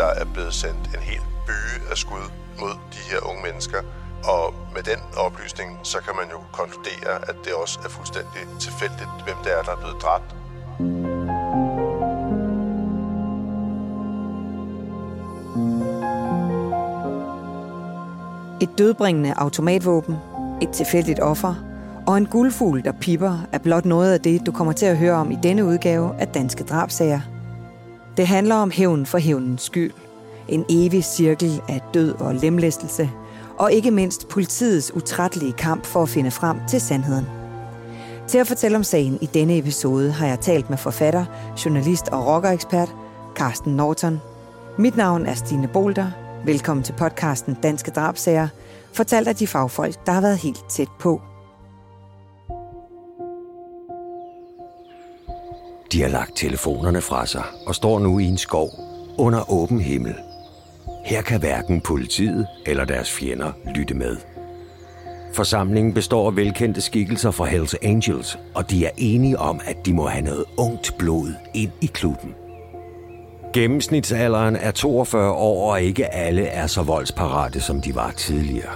der er blevet sendt en hel by af skud mod de her unge mennesker. Og med den oplysning, så kan man jo konkludere, at det også er fuldstændig tilfældigt, hvem det er, der er blevet dræbt. Et dødbringende automatvåben, et tilfældigt offer og en guldfugl, der pipper, er blot noget af det, du kommer til at høre om i denne udgave af Danske Drabsager. Det handler om hævn for hævnens skyld. En evig cirkel af død og lemlæstelse, og ikke mindst politiets utrættelige kamp for at finde frem til sandheden. Til at fortælle om sagen i denne episode har jeg talt med forfatter, journalist og rockerekspert Carsten Norton. Mit navn er Stine Bolter. Velkommen til podcasten Danske Drabsager, fortalt af de fagfolk, der har været helt tæt på. De har lagt telefonerne fra sig og står nu i en skov under åben himmel. Her kan hverken politiet eller deres fjender lytte med. Forsamlingen består af velkendte skikkelser fra Hells Angels, og de er enige om, at de må have noget ungt blod ind i klubben. Gennemsnitsalderen er 42 år, og ikke alle er så voldsparate, som de var tidligere.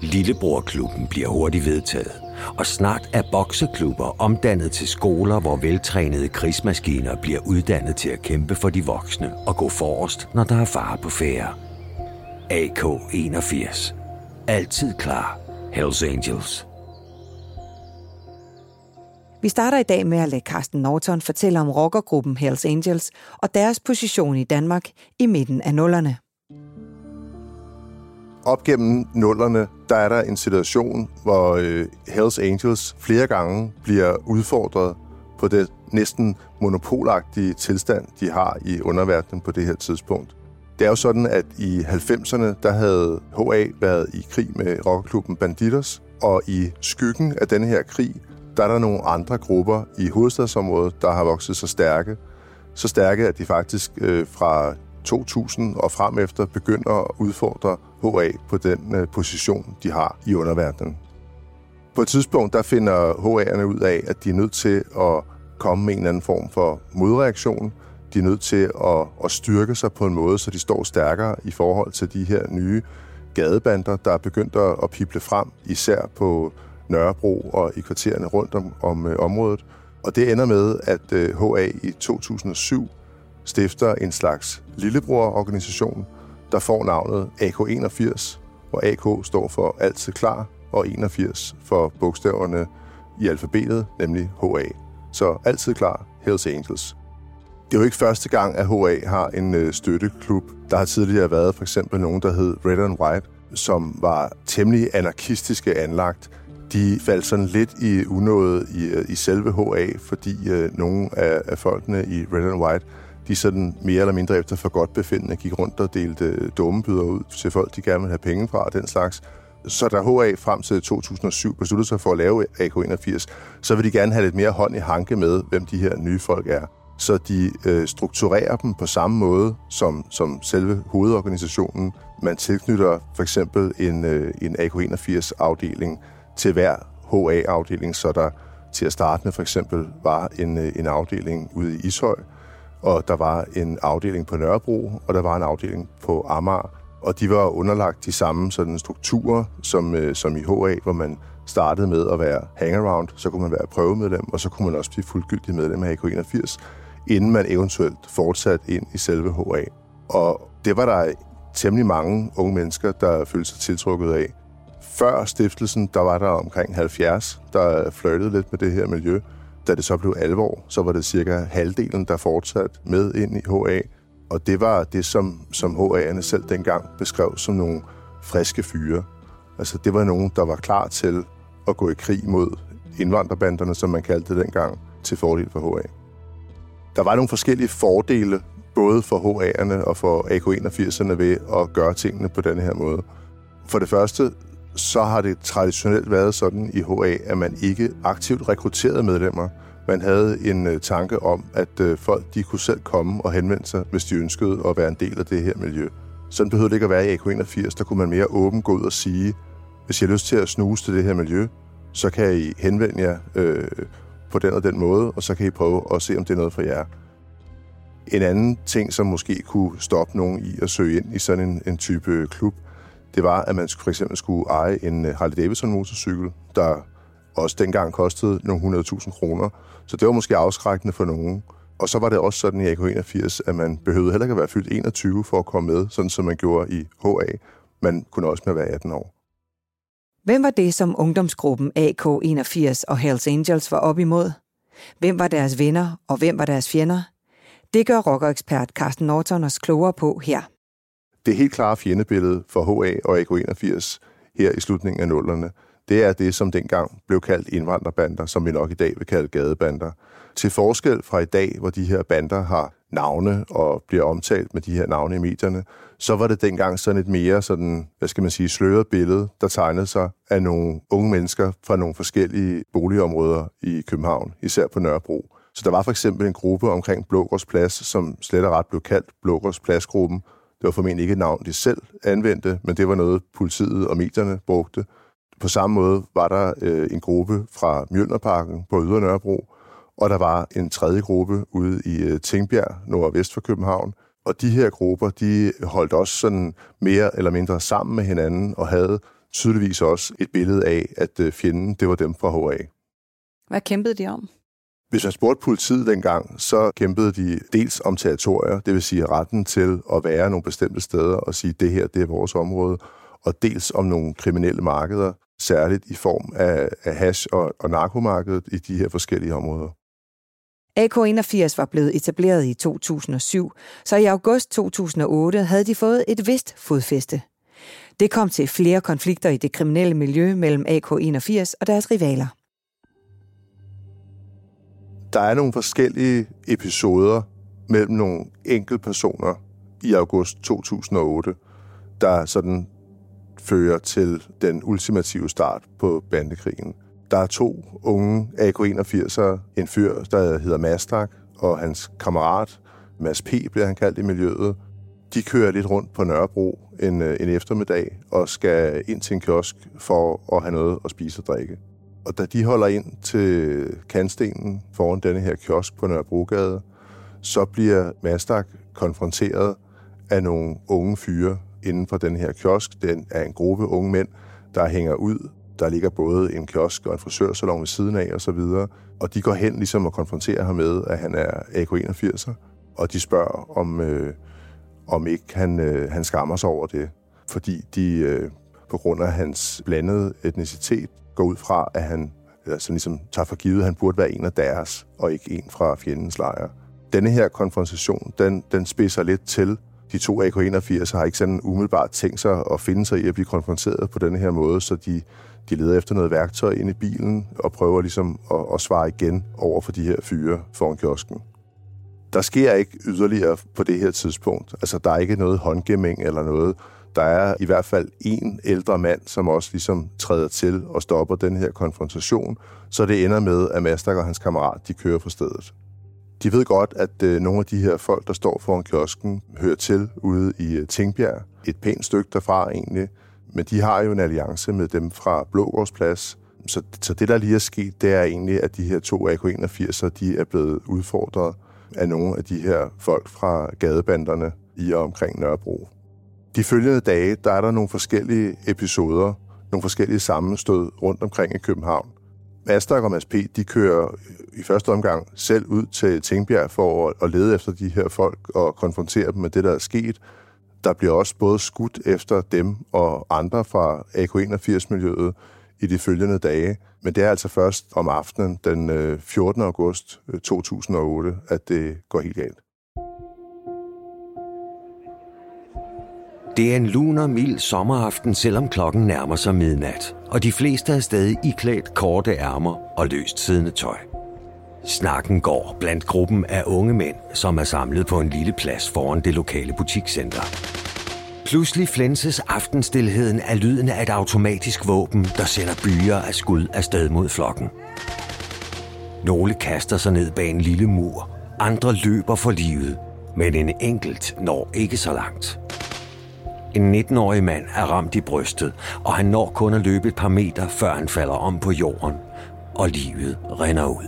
Lillebrorklubben bliver hurtigt vedtaget, og snart er bokseklubber omdannet til skoler, hvor veltrænede krigsmaskiner bliver uddannet til at kæmpe for de voksne og gå forrest, når der er fare på færre. AK-81. Altid klar. Hells Angels. Vi starter i dag med at lade Carsten Norton fortælle om rockergruppen Hells Angels og deres position i Danmark i midten af nullerne. Op gennem nullerne, der er der en situation, hvor øh, Hells Angels flere gange bliver udfordret på det næsten monopolagtige tilstand, de har i underverdenen på det her tidspunkt. Det er jo sådan, at i 90'erne, der havde HA været i krig med rockerklubben Banditos, og i skyggen af denne her krig, der er der nogle andre grupper i hovedstadsområdet, der har vokset så stærke. Så stærke, at de faktisk øh, fra 2000 og frem efter begynder at udfordre HA på den øh, position, de har i underverdenen. På et tidspunkt, der finder HA'erne ud af, at de er nødt til at komme med en eller anden form for modreaktion. De er nødt til at, at styrke sig på en måde, så de står stærkere i forhold til de her nye gadebander, der er begyndt at pible frem, især på Nørrebro og i kvartererne rundt om, om øh, området. Og det ender med, at øh, HA i 2007 stifter en slags lillebror-organisation, der får navnet AK81, hvor AK står for altid klar, og 81 for bogstaverne i alfabetet, nemlig HA. Så altid klar, Hells Angels. Det er jo ikke første gang, at HA har en øh, støtteklub. Der har tidligere været for eksempel nogen, der hed Red and White, som var temmelig anarkistiske anlagt. De faldt sådan lidt i unåde i, øh, i selve HA, fordi øh, nogle af, af folkene i Red and White de sådan mere eller mindre efter for godt befindende gik rundt og delte øh, dummebyder ud til folk, de gerne vil have penge fra og den slags. Så da HA frem til 2007 besluttede sig for at lave AK81, så vil de gerne have lidt mere hånd i hanke med, hvem de her nye folk er. Så de øh, strukturerer dem på samme måde som, som selve hovedorganisationen. Man tilknytter for eksempel en, øh, en AK81-afdeling til hver HA-afdeling, så der til at starte med for eksempel var en, øh, en afdeling ude i Ishøj, og der var en afdeling på Nørrebro, og der var en afdeling på Amager, og de var underlagt de samme sådan strukturer som, øh, som i HA, hvor man startede med at være hangaround, så kunne man være prøvemedlem, og så kunne man også blive fuldgyldig medlem af AK81, inden man eventuelt fortsatte ind i selve HA. Og det var der temmelig mange unge mennesker, der følte sig tiltrukket af. Før stiftelsen, der var der omkring 70, der flirtede lidt med det her miljø, da det så blev alvor, så var det cirka halvdelen, der fortsat med ind i HA. Og det var det, som, som HA'erne selv dengang beskrev som nogle friske fyre. Altså det var nogen, der var klar til at gå i krig mod indvandrerbanderne, som man kaldte det dengang, til fordel for HA. Der var nogle forskellige fordele, både for HA'erne og for AK81'erne ved at gøre tingene på den her måde. For det første, så har det traditionelt været sådan i HA, at man ikke aktivt rekrutterede medlemmer. Man havde en øh, tanke om, at øh, folk de kunne selv komme og henvende sig, hvis de ønskede at være en del af det her miljø. Sådan behøvede det ikke at være i AK81. Der kunne man mere åben gå ud og sige, hvis I har lyst til at snuse til det her miljø, så kan I henvende jer øh, på den og den måde, og så kan I prøve at se, om det er noget for jer. En anden ting, som måske kunne stoppe nogen i at søge ind i sådan en, en type klub, det var, at man for eksempel skulle eje en øh, Harley Davidson motorcykel, der også dengang kostede nogle 100.000 kroner. Så det var måske afskrækkende for nogen. Og så var det også sådan i AK81, at man behøvede heller ikke at være fyldt 21 for at komme med, sådan som man gjorde i HA. Man kunne også med være 18 år. Hvem var det, som ungdomsgruppen AK81 og Hells Angels var op imod? Hvem var deres venner, og hvem var deres fjender? Det gør rockerekspert Carsten Norton os klogere på her. Det helt klare fjendebillede for HA og AK81 her i slutningen af nullerne, det er det, som dengang blev kaldt indvandrerbander, som vi nok i dag vil kalde gadebander. Til forskel fra i dag, hvor de her bander har navne og bliver omtalt med de her navne i medierne, så var det dengang sådan et mere sådan, hvad skal man sige, sløret billede, der tegnede sig af nogle unge mennesker fra nogle forskellige boligområder i København, især på Nørrebro. Så der var for eksempel en gruppe omkring Blågårds Plads, som slet og ret blev kaldt Blågårds Pladsgruppen. Det var formentlig ikke et navn, de selv anvendte, men det var noget, politiet og medierne brugte. På samme måde var der øh, en gruppe fra Mjølnerparken på Ydre Nørrebro, og der var en tredje gruppe ude i øh, Tingbjerg, nordvest for København. Og de her grupper, de holdt også sådan mere eller mindre sammen med hinanden, og havde tydeligvis også et billede af, at øh, fjenden, det var dem fra HA. Hvad kæmpede de om? Hvis man spurgte politiet dengang, så kæmpede de dels om territorier, det vil sige retten til at være nogle bestemte steder og sige, det her, det er vores område, og dels om nogle kriminelle markeder, særligt i form af, af hash- og, og narkomarkedet i de her forskellige områder. AK81 var blevet etableret i 2007, så i august 2008 havde de fået et vist fodfæste. Det kom til flere konflikter i det kriminelle miljø mellem AK81 og deres rivaler. Der er nogle forskellige episoder mellem nogle enkelte personer i august 2008, der sådan fører til den ultimative start på bandekrigen. Der er to unge AK-81'ere, en fyr, der hedder Mastak, og hans kammerat, Mads P. bliver han kaldt i miljøet. De kører lidt rundt på Nørrebro en, øh, en eftermiddag og skal ind til en kiosk for at have noget at spise og drikke. Og da de holder ind til kantstenen foran denne her kiosk på Nørrebrogade, så bliver Mastak konfronteret af nogle unge fyre inden for den her kiosk. Den er en gruppe unge mænd, der hænger ud. Der ligger både en kiosk og en frisørsalon ved siden af osv. Og, og de går hen ligesom og konfronterer ham med, at han er AK-81'er. Og de spørger, om, øh, om ikke han, øh, han skammer sig over det. Fordi de øh, på grund af hans blandede etnicitet går ud fra, at han altså ligesom tager for givet, at han burde være en af deres, og ikke en fra fjendens lejr. Denne her konfrontation, den, den spidser lidt til. De to AK-81 har ikke sådan umiddelbart tænkt sig at finde sig i at blive konfronteret på denne her måde, så de, de leder efter noget værktøj ind i bilen og prøver ligesom at, at svare igen over for de her fyre foran kiosken. Der sker ikke yderligere på det her tidspunkt. Altså, der er ikke noget håndgemming eller noget. Der er i hvert fald en ældre mand, som også ligesom træder til og stopper den her konfrontation, så det ender med, at Mastak og hans kammerat, de kører fra stedet. De ved godt, at øh, nogle af de her folk, der står foran kiosken, hører til ude i øh, Tingbjerg. Et pænt stykke derfra egentlig. Men de har jo en alliance med dem fra Blågårdsplads. Så, så det, der lige er sket, det er egentlig, at de her to AK-81'er, de er blevet udfordret af nogle af de her folk fra gadebanderne i og omkring Nørrebro. De følgende dage, der er der nogle forskellige episoder, nogle forskellige sammenstød rundt omkring i København. Mastak og Mads P., de kører øh, i første omgang selv ud til Tingbjerg for at lede efter de her folk og konfrontere dem med det, der er sket. Der bliver også både skudt efter dem og andre fra AK-81-miljøet i de følgende dage. Men det er altså først om aftenen den øh, 14. august øh, 2008, at det går helt galt. Det er en lun og mild sommeraften, selvom klokken nærmer sig midnat, og de fleste er stadig iklædt korte ærmer og løst siddende tøj. Snakken går blandt gruppen af unge mænd, som er samlet på en lille plads foran det lokale butikscenter. Pludselig flænses aftenstilheden af lyden af et automatisk våben, der sender byer af skud afsted mod flokken. Nogle kaster sig ned bag en lille mur, andre løber for livet, men en enkelt når ikke så langt. En 19-årig mand er ramt i brystet, og han når kun at løbe et par meter, før han falder om på jorden, og livet renner ud.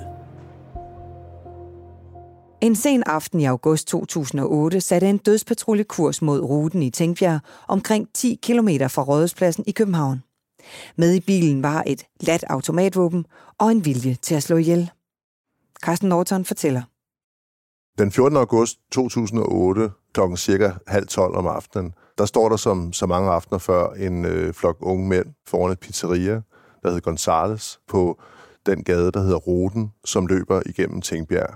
En sen aften i august 2008 satte en dødspatrulje kurs mod ruten i Tænkbjerg omkring 10 km fra Rådhuspladsen i København. Med i bilen var et lat automatvåben og en vilje til at slå ihjel. Carsten Norton fortæller. Den 14. august 2008 klokken cirka halv 12 om aftenen, der står der som så mange aftener før en øh, flok unge mænd foran et pizzeria, der hedder Gonzales, på den gade, der hedder Ruten, som løber igennem Tingbjerg.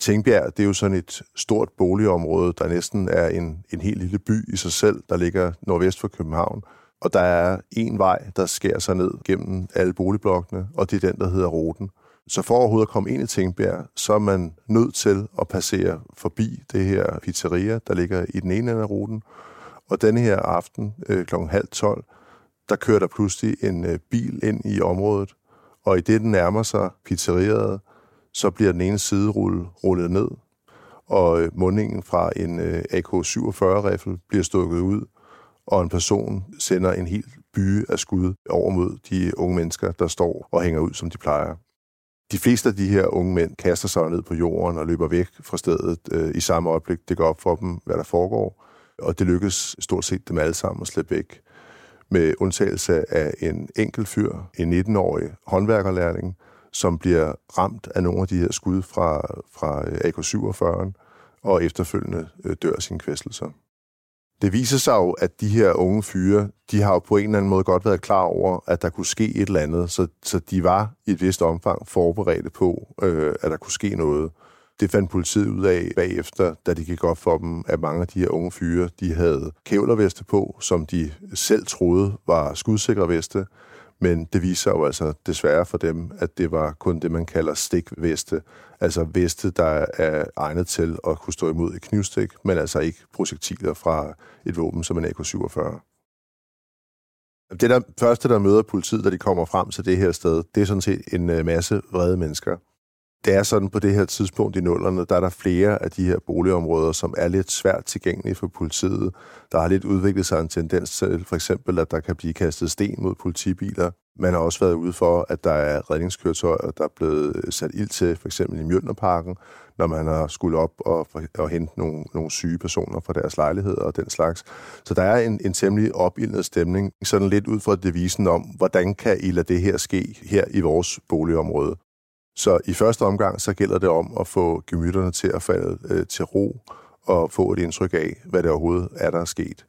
Tingbjerg, det er jo sådan et stort boligområde, der næsten er en, en helt lille by i sig selv, der ligger nordvest for København. Og der er en vej, der skærer sig ned gennem alle boligblokkene, og det er den, der hedder Ruten. Så for overhovedet at komme ind i Tingbjerg, så er man nødt til at passere forbi det her pizzeria, der ligger i den ene ende af ruten. Og denne her aften øh, kl. halv 12, der kører der pludselig en øh, bil ind i området, og i det, den nærmer sig pizzeriet, så bliver den ene side rullet ned, og øh, mundingen fra en øh, AK-47-riffel bliver stukket ud, og en person sender en helt by af skud over mod de unge mennesker, der står og hænger ud, som de plejer. De fleste af de her unge mænd kaster sig ned på jorden og løber væk fra stedet øh, i samme øjeblik. Det går op for dem, hvad der foregår, og det lykkedes stort set dem alle sammen at slippe væk. Med undtagelse af en enkelt fyr, en 19-årig håndværkerlærling, som bliver ramt af nogle af de her skud fra, fra AK-47, og efterfølgende øh, dør sin kvæstelser. Det viser sig jo, at de her unge fyre, de har jo på en eller anden måde godt været klar over, at der kunne ske et eller andet, så, så de var i et vist omfang forberedte på, øh, at der kunne ske noget. Det fandt politiet ud af bagefter, da de gik op for dem, at mange af de her unge fyre, de havde kævlerveste på, som de selv troede var skudsikre veste, men det viser jo altså desværre for dem, at det var kun det, man kalder stikveste. Altså veste, der er egnet til at kunne stå imod et knivstik, men altså ikke projektiler fra et våben som en AK-47. Det der første, der møder politiet, da de kommer frem til det her sted, det er sådan set en øh, masse vrede mennesker det er sådan på det her tidspunkt i nullerne, der er der flere af de her boligområder, som er lidt svært tilgængelige for politiet. Der har lidt udviklet sig en tendens til, for eksempel, at der kan blive kastet sten mod politibiler. Man har også været ude for, at der er redningskøretøjer, der er blevet øh, sat ild til, for eksempel i Mjølnerparken, når man har skulle op og, og hente nogle, nogle syge personer fra deres lejligheder og den slags. Så der er en, en temmelig opildnet stemning, sådan lidt ud fra devisen om, hvordan kan I lade det her ske her i vores boligområde. Så i første omgang, så gælder det om at få gemytterne til at falde øh, til ro og få et indtryk af, hvad det overhovedet er, der er sket.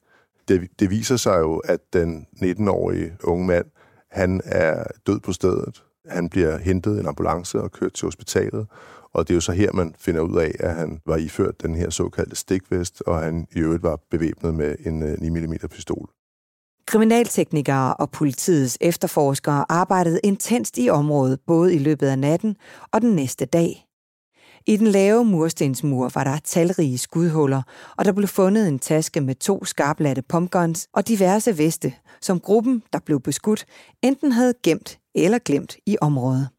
Det, det viser sig jo, at den 19-årige unge mand, han er død på stedet. Han bliver hentet i en ambulance og kørt til hospitalet, og det er jo så her, man finder ud af, at han var iført den her såkaldte stikvest, og han i øvrigt var bevæbnet med en øh, 9 mm pistol. Kriminalteknikere og politiets efterforskere arbejdede intenst i området både i løbet af natten og den næste dag. I den lave murstensmur var der talrige skudhuller, og der blev fundet en taske med to skarplatte pumpguns og diverse veste, som gruppen, der blev beskudt, enten havde gemt eller glemt i området.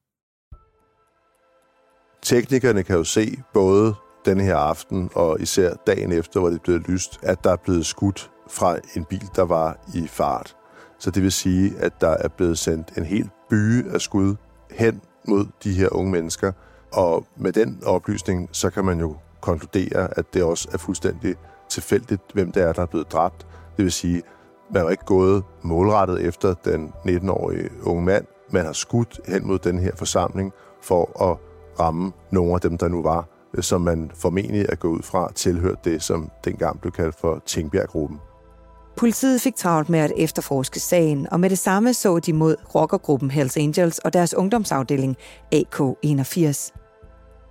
Teknikerne kan jo se både denne her aften og især dagen efter, hvor det blev lyst, at der er blevet skudt fra en bil, der var i fart. Så det vil sige, at der er blevet sendt en hel by af skud hen mod de her unge mennesker. Og med den oplysning, så kan man jo konkludere, at det også er fuldstændig tilfældigt, hvem det er, der er blevet dræbt. Det vil sige, man har ikke gået målrettet efter den 19-årige unge mand. Man har skudt hen mod den her forsamling for at ramme nogle af dem, der nu var, som man formentlig er gået ud fra tilhørt det, som dengang blev kaldt for Tingbjerg-gruppen. Politiet fik travlt med at efterforske sagen, og med det samme så de mod rockergruppen Hells Angels og deres ungdomsafdeling AK81.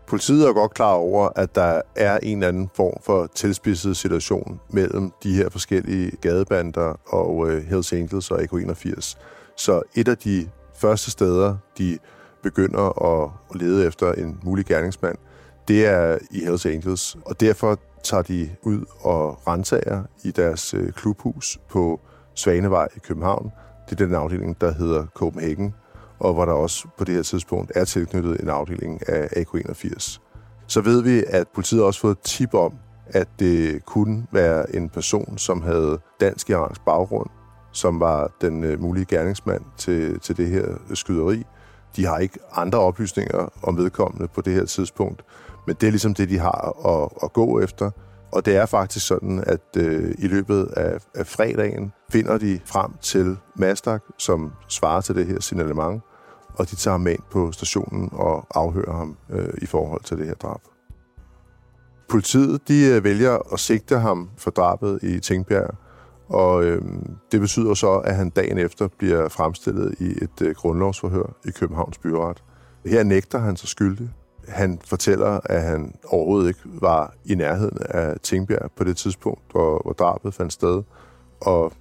Politiet er godt klar over, at der er en eller anden form for tilspidset situation mellem de her forskellige gadebander og øh, Hells Angels og AK81. Så et af de første steder, de begynder at lede efter en mulig gerningsmand, det er i Hells Angels. Og derfor tager de ud og rentager i deres øh, klubhus på Svanevej i København. Det er den afdeling, der hedder Copenhagen, og hvor der også på det her tidspunkt er tilknyttet en afdeling af AK81. Så ved vi, at politiet har også fået tip om, at det kunne være en person, som havde dansk-iransk baggrund, som var den øh, mulige gerningsmand til, til det her skyderi. De har ikke andre oplysninger om vedkommende på det her tidspunkt, men det er ligesom det, de har at, at gå efter. Og det er faktisk sådan, at øh, i løbet af, af fredagen finder de frem til Mastak, som svarer til det her signalement, og de tager ham ind på stationen og afhører ham øh, i forhold til det her drab. Politiet de øh, vælger at sigte ham for drabet i Tingbjerg, og øh, det betyder så, at han dagen efter bliver fremstillet i et øh, grundlovsforhør i Københavns Byret. Her nægter han sig skyldig. Han fortæller, at han overhovedet ikke var i nærheden af Tingbjerg på det tidspunkt, hvor, hvor drabet fandt sted. Og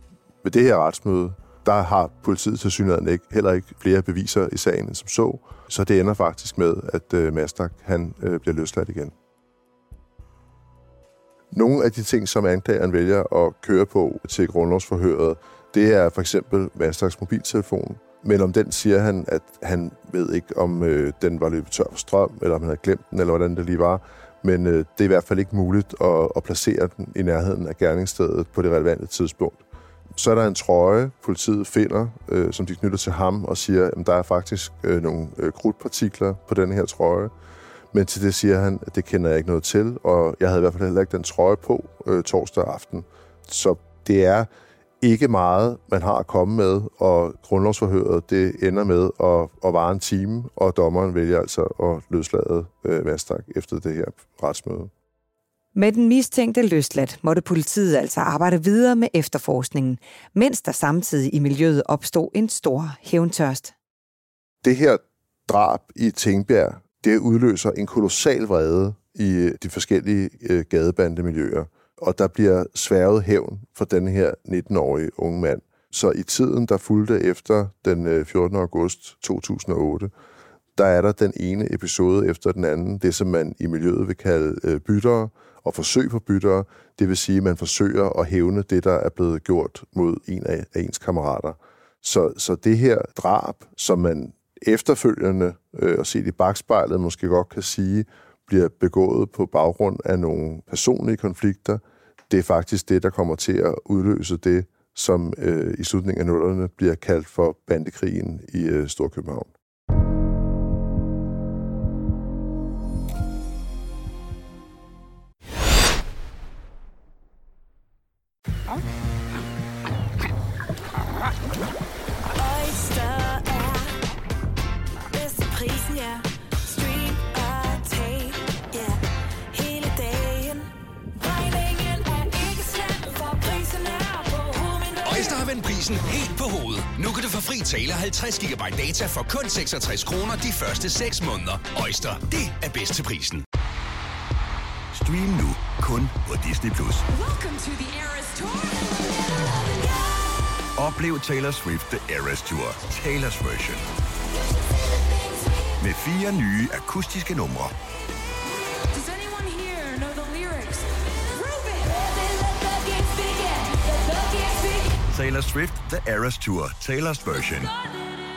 ved det her retsmøde, der har politiet til synligheden ikke, heller ikke flere beviser i sagen end som så. Så det ender faktisk med, at øh, Mastak han, øh, bliver løsladt igen. Nogle af de ting, som anklageren vælger at køre på til grundlovsforhøret, det er for eksempel Mastaks mobiltelefon. Men om den siger han, at han ved ikke, om øh, den var løbet tør for strøm, eller om han havde glemt den, eller hvordan det lige var. Men øh, det er i hvert fald ikke muligt at, at placere den i nærheden af gerningsstedet på det relevante tidspunkt. Så er der en trøje, politiet finder, øh, som de knytter til ham og siger, at der er faktisk øh, nogle øh, krudtpartikler på den her trøje. Men til det siger han, at det kender jeg ikke noget til, og jeg havde i hvert fald heller ikke den trøje på øh, torsdag aften. Så det er ikke meget, man har at komme med, og grundlovsforhøret det ender med at, at vare en time, og dommeren vælger altså at løslade øh, Vastak efter det her retsmøde. Med den mistænkte løsladt måtte politiet altså arbejde videre med efterforskningen, mens der samtidig i miljøet opstod en stor hævntørst. Det her drab i Tingbjerg, det udløser en kolossal vrede i de forskellige øh, gadebandemiljøer, og der bliver sværget hævn for den her 19-årige unge mand. Så i tiden, der fulgte efter den øh, 14. August 2008, der er der den ene episode efter den anden, det som man i miljøet vil kalde øh, byttere, og forsøg på byttere, det vil sige, at man forsøger at hævne det, der er blevet gjort mod en af, af ens kammerater. Så, så det her drab, som man efterfølgende øh, og set i bagspejlet måske godt kan sige, bliver begået på baggrund af nogle personlige konflikter, det er faktisk det, der kommer til at udløse det, som øh, i slutningen af nullerne bliver kaldt for bandekrigen i øh, Storkøbenhavn. Betaler 50 GB data for kun 66 kroner de første 6 måneder. Øjster, det er bedst til prisen. Stream nu kun på Disney+. Plus. Oplev Taylor Swift The Eras Tour, Taylor's version. Med fire nye akustiske numre Taylor Swift The Eras Tour, Taylor's version.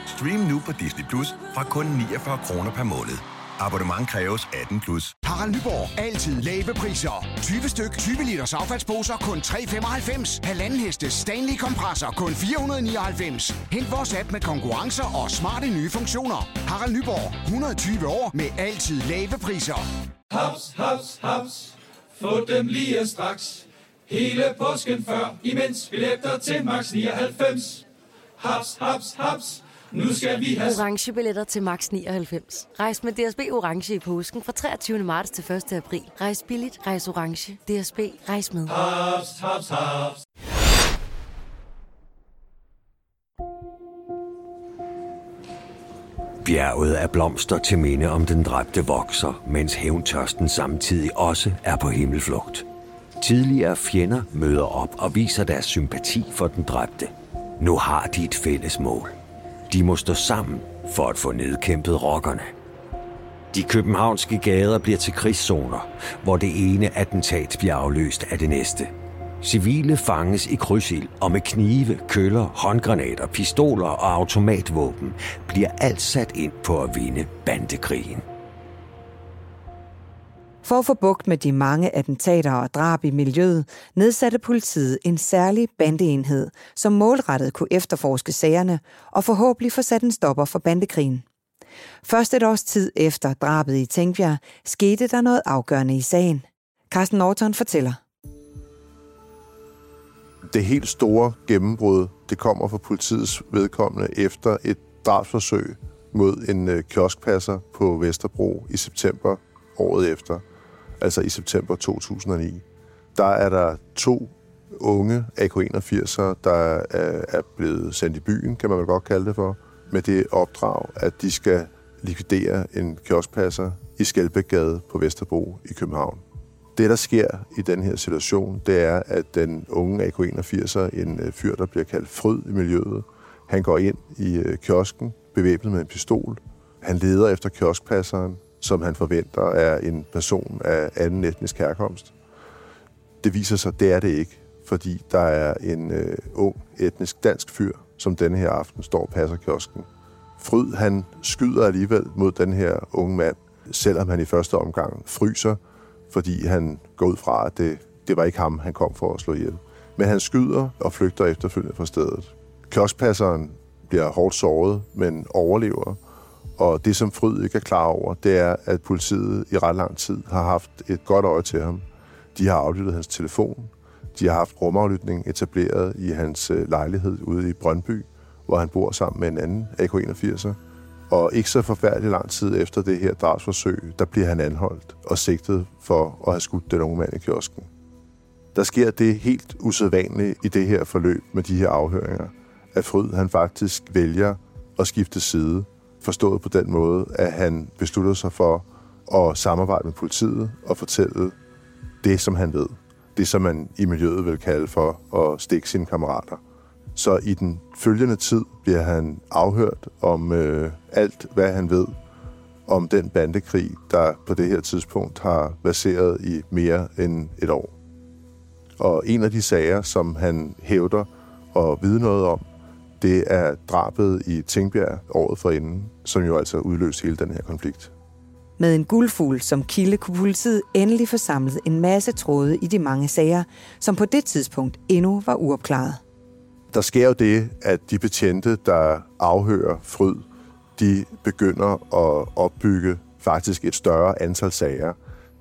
Stream nu på Disney Plus fra kun 49 kroner per måned. Abonnement kræves 18 plus. Harald Nyborg. Altid lave priser. 20 styk, 20 liters affaldsposer kun 3,95. Halvanden heste Stanley kompresser kun 499. Hent vores app med konkurrencer og smarte nye funktioner. Harald Nyborg. 120 år med altid lave priser. Haps, haps, haps. Få dem lige straks. Hele påsken før, imens billetter til max 99. Haps, haps, haps. Nu skal vi have... Orange billetter til max 99. Rejs med DSB Orange i påsken fra 23. marts til 1. april. Rejs billigt, rejs orange. DSB, rejs med. Haps, haps, haps. Bjerget af blomster til minde om den dræbte vokser, mens hævntørsten samtidig også er på himmelflugt. Tidligere fjender møder op og viser deres sympati for den dræbte. Nu har de et fælles mål. De må stå sammen for at få nedkæmpet rockerne. De københavnske gader bliver til krigszoner, hvor det ene attentat bliver afløst af det næste. Civile fanges i krydsild, og med knive, køller, håndgranater, pistoler og automatvåben bliver alt sat ind på at vinde bandekrigen. For at få bugt med de mange attentater og drab i miljøet, nedsatte politiet en særlig bandeenhed, som målrettet kunne efterforske sagerne og forhåbentlig få sat en stopper for bandekrigen. Først et års tid efter drabet i Tænkbjerg skete der noget afgørende i sagen. Carsten Norton fortæller. Det helt store gennembrud, det kommer fra politiets vedkommende efter et drabsforsøg mod en øh, kioskpasser på Vesterbro i september året efter, altså i september 2009. Der er der to unge AK-81'ere, der øh, er blevet sendt i byen, kan man vel godt kalde det for, med det opdrag, at de skal likvidere en kioskpasser i Skelbækgade på Vesterbro i København. Det, der sker i den her situation, det er, at den unge AK-81'er, en øh, fyr, der bliver kaldt Fryd i miljøet, han går ind i øh, kiosken, bevæbnet med en pistol. Han leder efter kioskpasseren, som han forventer er en person af anden etnisk herkomst. Det viser sig, det er det ikke, fordi der er en øh, ung etnisk dansk fyr, som denne her aften står og passer kiosken. Fryd, han skyder alligevel mod den her unge mand, selvom han i første omgang fryser, fordi han går ud fra, at det, det var ikke ham, han kom for at slå ihjel. Men han skyder og flygter efterfølgende fra stedet. Kioskpasseren bliver hårdt såret, men overlever. Og det, som Fryd ikke er klar over, det er, at politiet i ret lang tid har haft et godt øje til ham. De har aflyttet hans telefon. De har haft rumaflytning etableret i hans øh, lejlighed ude i Brøndby, hvor han bor sammen med en anden AK-81'er. Og ikke så forfærdelig lang tid efter det her drabsforsøg, der bliver han anholdt og sigtet for at have skudt den unge mand i kiosken. Der sker det helt usædvanlige i det her forløb med de her afhøringer, at Fryd han faktisk vælger at skifte side, forstået på den måde, at han besluttede sig for at samarbejde med politiet og fortælle det, som han ved. Det, som man i miljøet vil kalde for at stikke sine kammerater. Så i den følgende tid bliver han afhørt om øh, alt, hvad han ved om den bandekrig, der på det her tidspunkt har baseret i mere end et år. Og en af de sager, som han hævder at vide noget om, det er drabet i Tingbjerg året forinden, som jo altså udløste hele den her konflikt. Med en guldfugl som kilde kunne politiet endelig få samlet en masse tråde i de mange sager, som på det tidspunkt endnu var uopklaret. Der sker jo det, at de betjente, der afhører fryd, de begynder at opbygge faktisk et større antal sager.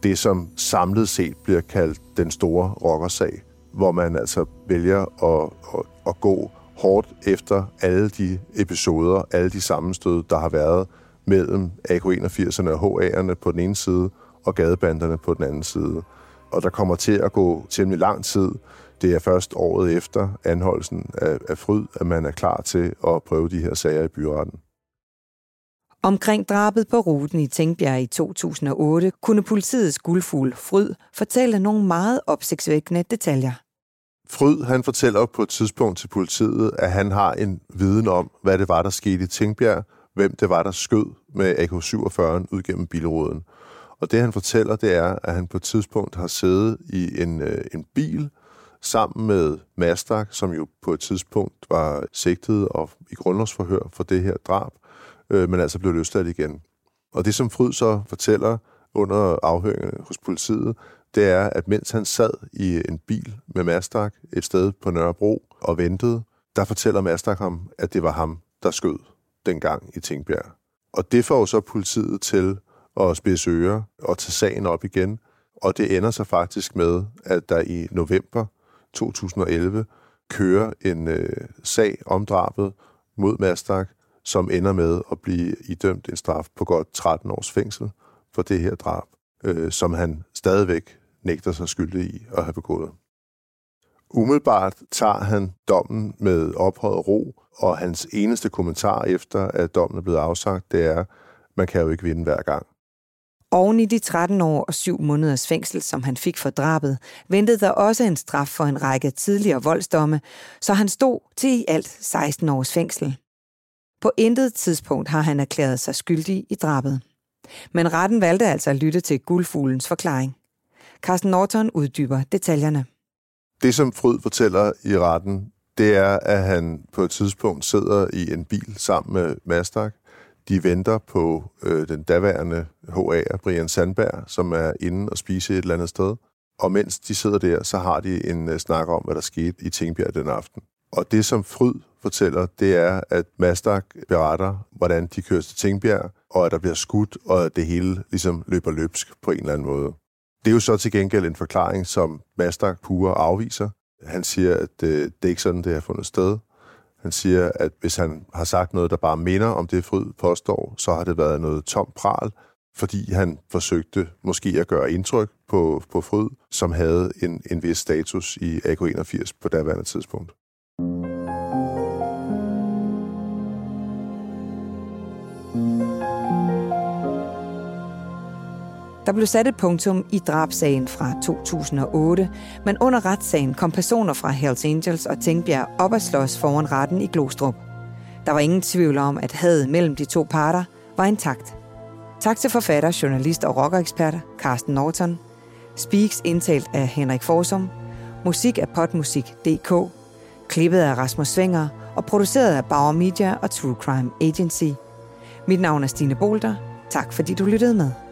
Det, som samlet set bliver kaldt den store rockersag, hvor man altså vælger at, at, at gå hårdt efter alle de episoder, alle de sammenstød, der har været mellem AK-81'erne og HA'erne på den ene side, og gadebanderne på den anden side. Og der kommer til at gå temmelig lang tid. Det er først året efter anholdelsen af, af Fryd, at man er klar til at prøve de her sager i byretten. Omkring drabet på ruten i Tænkbjerg i 2008 kunne politiets guldfugl Fryd fortælle nogle meget opsigtsvækkende detaljer. Fryd han fortæller på et tidspunkt til politiet, at han har en viden om, hvad det var, der skete i Tingbjerg, hvem det var, der skød med AK-47 ud gennem bilruden. Og det han fortæller, det er, at han på et tidspunkt har siddet i en, øh, en bil sammen med Mastak, som jo på et tidspunkt var sigtet og i grundlovsforhør for det her drab, øh, men altså blev løsladt igen. Og det, som Fryd så fortæller under afhøringen hos politiet, det er, at mens han sad i en bil med Mastak et sted på Nørrebro og ventede, der fortæller Mastak ham, at det var ham, der skød dengang i Tingbjerg. Og det får så politiet til at spidse ører og tage sagen op igen. Og det ender så faktisk med, at der i november 2011 kører en øh, sag om drabet mod Mastak, som ender med at blive idømt en straf på godt 13 års fængsel for det her drab, øh, som han stadigvæk nægter sig skyldig i at have begået. Umiddelbart tager han dommen med ophøjet ro, og hans eneste kommentar efter, at dommen er blevet afsagt, det er, man kan jo ikke vinde hver gang. Oven i de 13 år og 7 måneders fængsel, som han fik for drabet, ventede der også en straf for en række tidligere voldsdomme, så han stod til i alt 16 års fængsel. På intet tidspunkt har han erklæret sig skyldig i drabet. Men retten valgte altså at lytte til guldfuglens forklaring. Carsten Norton uddyber detaljerne. Det, som Fryd fortæller i retten, det er, at han på et tidspunkt sidder i en bil sammen med Mastak. De venter på øh, den daværende HA'er, Brian Sandberg, som er inde og spise et eller andet sted. Og mens de sidder der, så har de en øh, snak om, hvad der skete i Tingbjerg den aften. Og det, som Fryd fortæller, det er, at Mastak beretter, hvordan de kører til Tingbjerg, og at der bliver skudt, og at det hele ligesom løber løbsk på en eller anden måde. Det er jo så til gengæld en forklaring, som Mastak pure afviser. Han siger, at det, det er ikke sådan, det har fundet sted. Han siger, at hvis han har sagt noget, der bare minder om det, Fryd påstår, så har det været noget tom pral, fordi han forsøgte måske at gøre indtryk på, på Fryd, som havde en, en vis status i AK81 på daværende tidspunkt. Der blev sat et punktum i drabsagen fra 2008, men under retssagen kom personer fra Hells Angels og Tingbjerg op at slås foran retten i Glostrup. Der var ingen tvivl om, at hadet mellem de to parter var intakt. Tak til forfatter, journalist og rockerekspert Carsten Norton. Speaks indtalt af Henrik Forsum. Musik af potmusik.dk. Klippet af Rasmus Svinger og produceret af Bauer Media og True Crime Agency. Mit navn er Stine Bolter. Tak fordi du lyttede med.